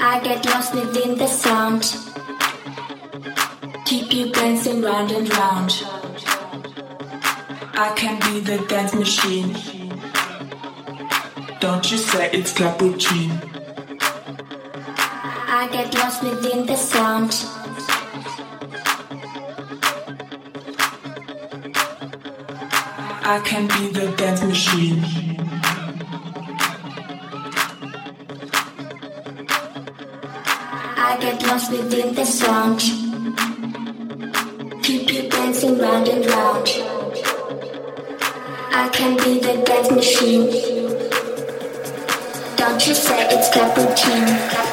I get lost within the sound. Keep you dancing round and round. I can be the dance machine. Don't you say it's cappuccino? I get lost within the sound. I can be the dance machine. Get lost within the sound. Keep you dancing round and round. I can be the dance machine. Don't you say it's cappuccino?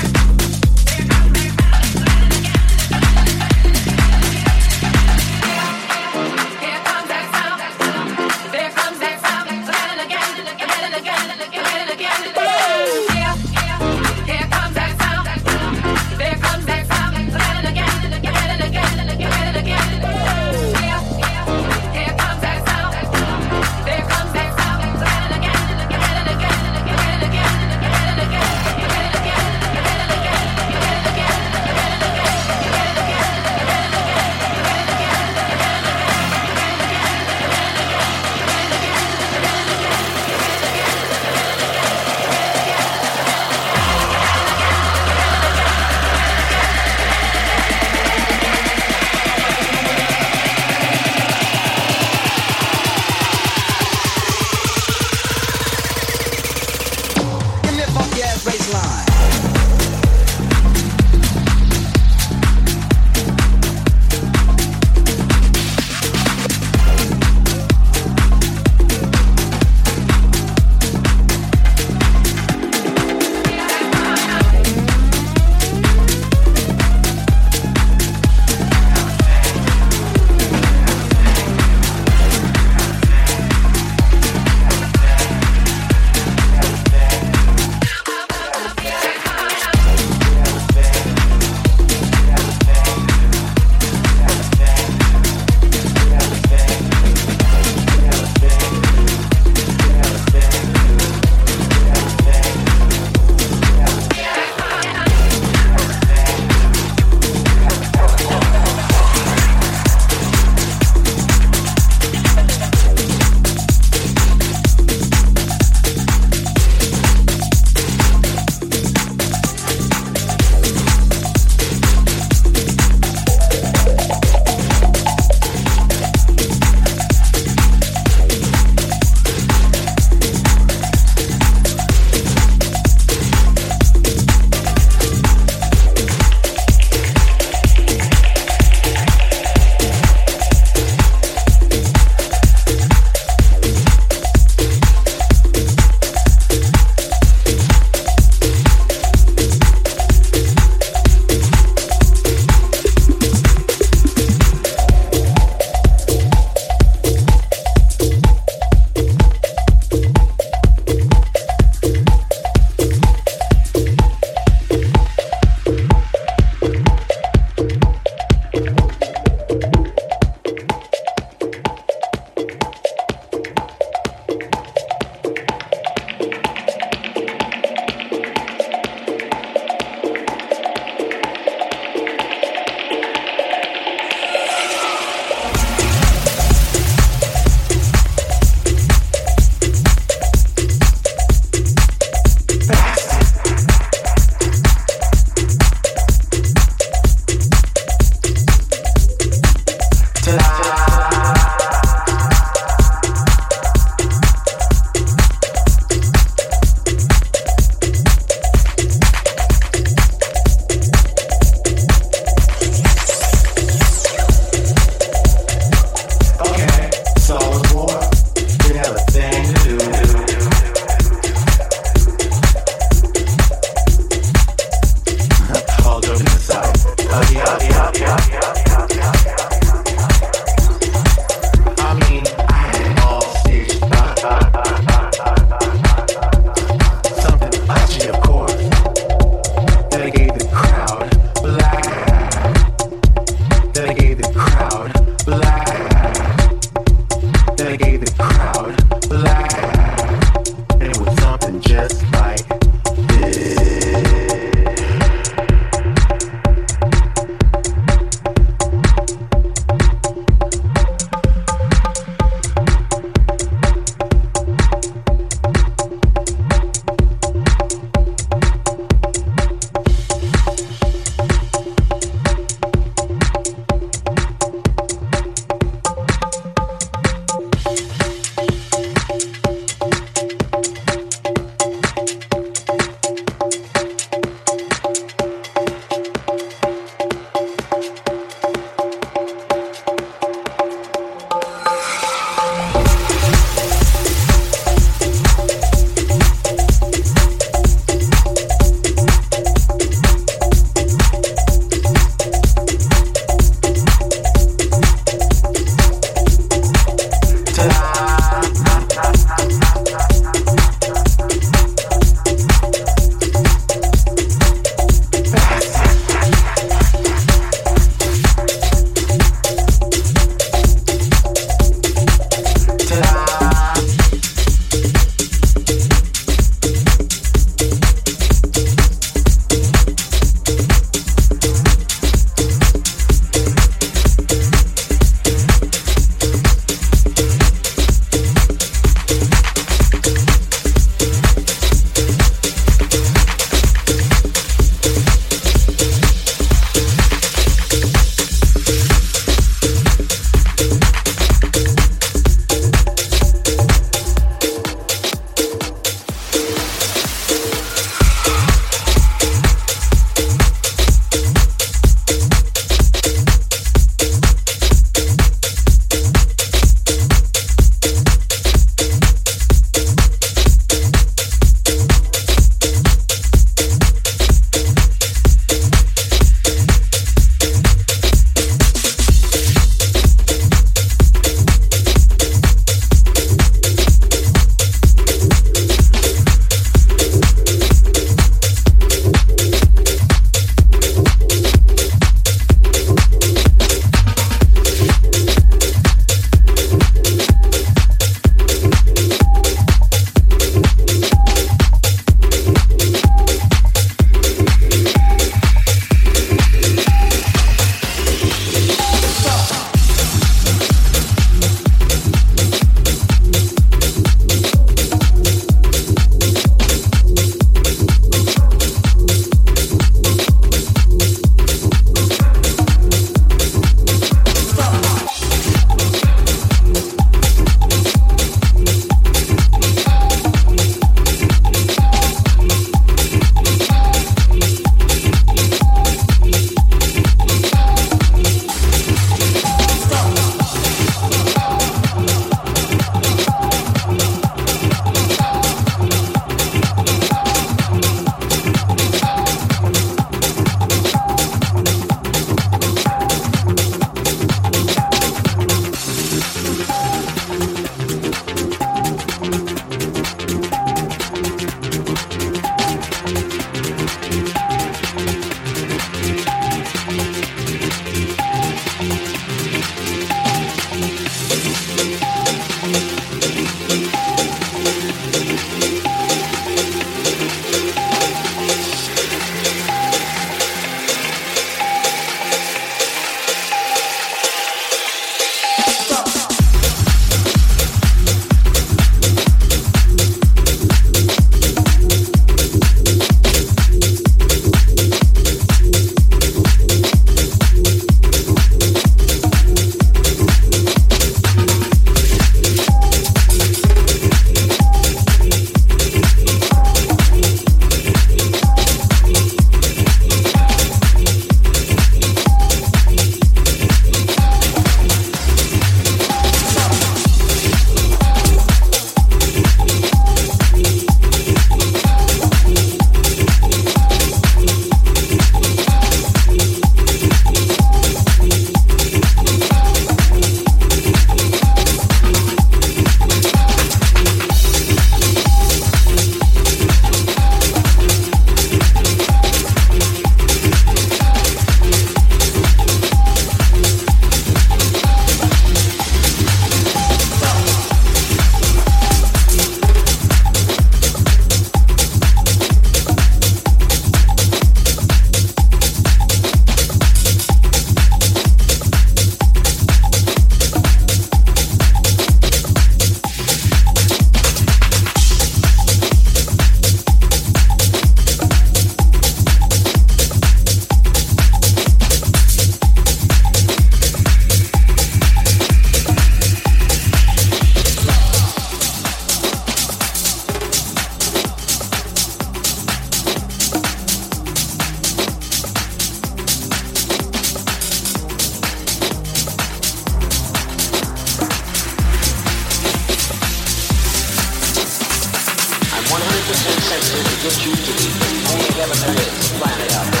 Only heaven there is, planet up.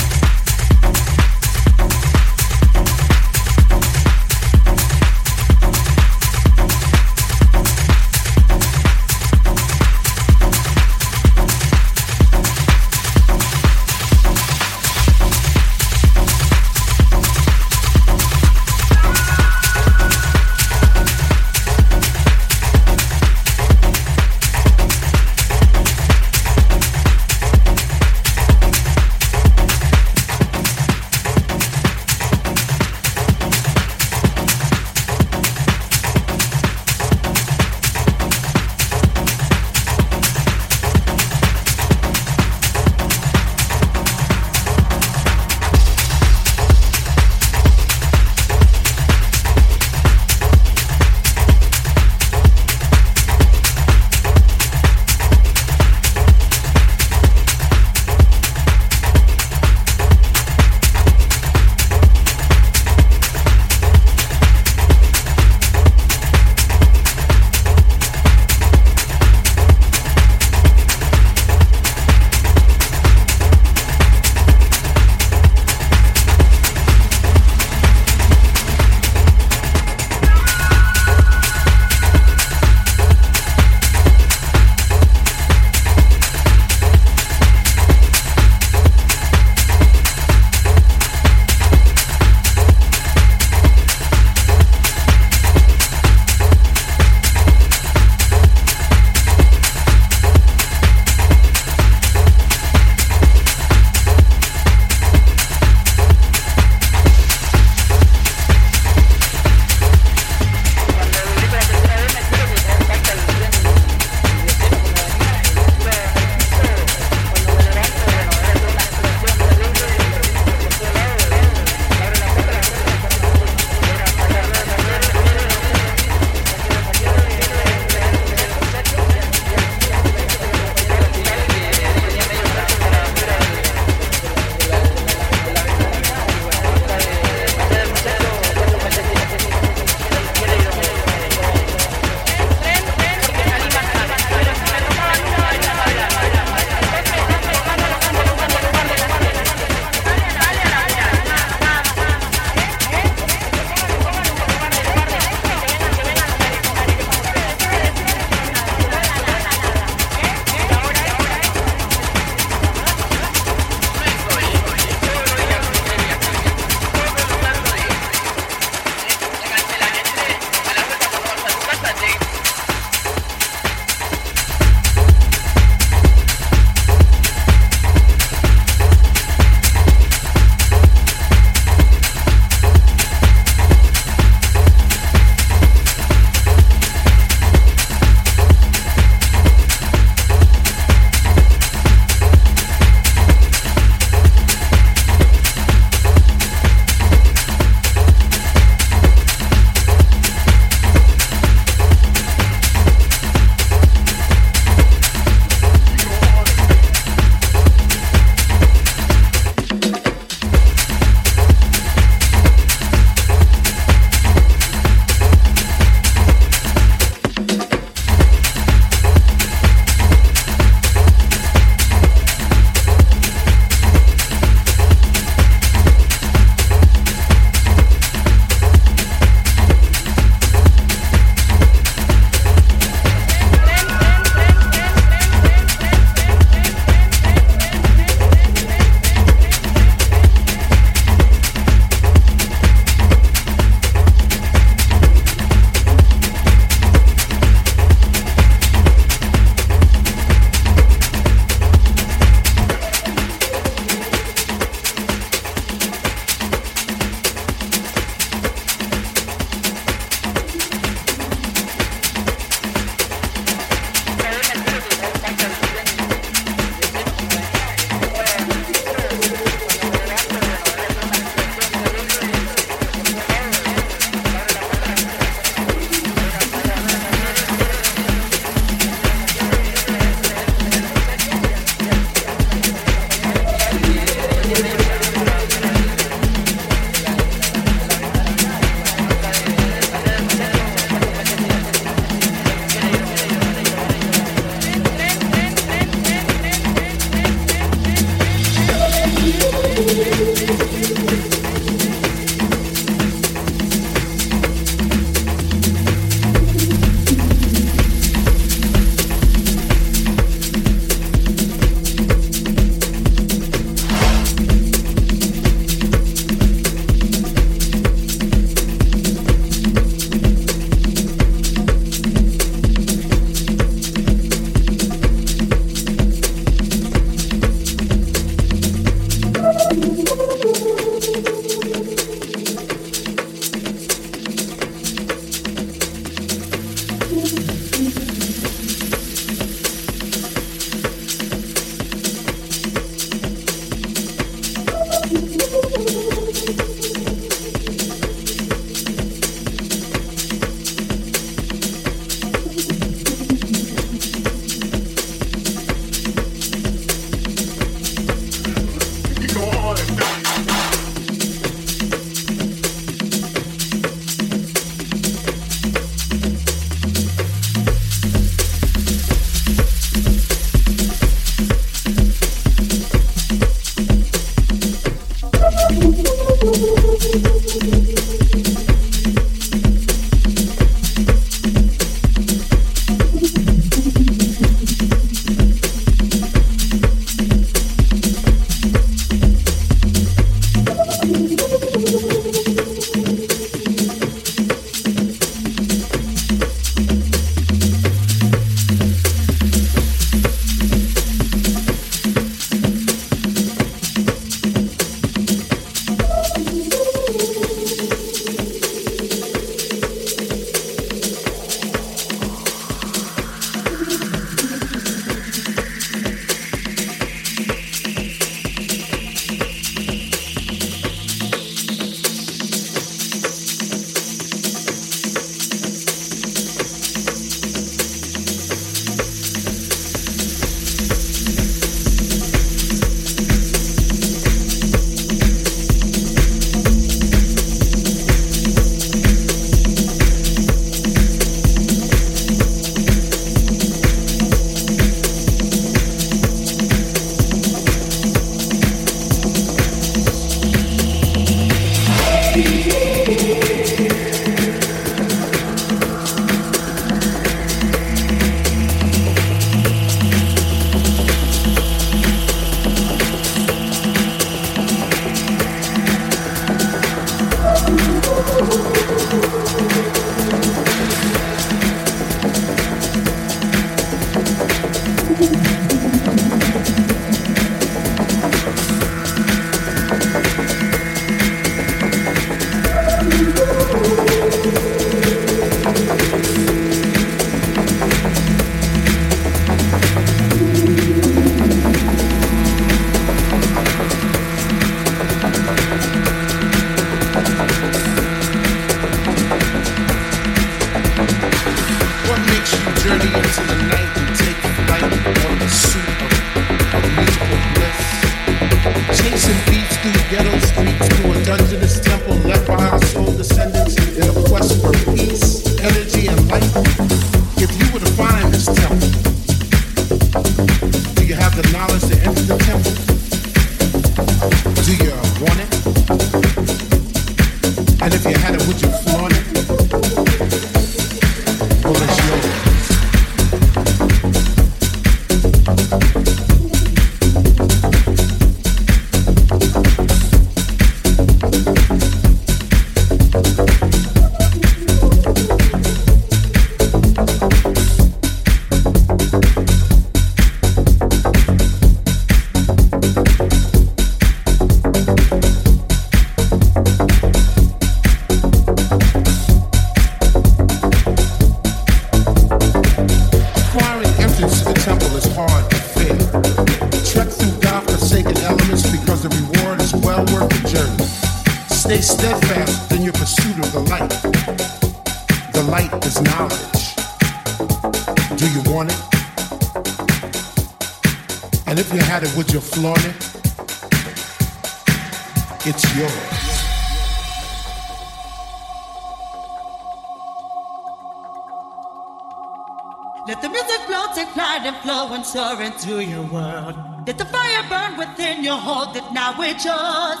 Soar into your world. Let the fire burn within you, hold it now, it's yours.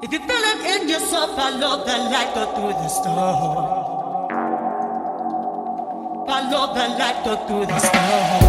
If you feel it in your soul, follow the light, go through the storm. Follow the light, go through the storm.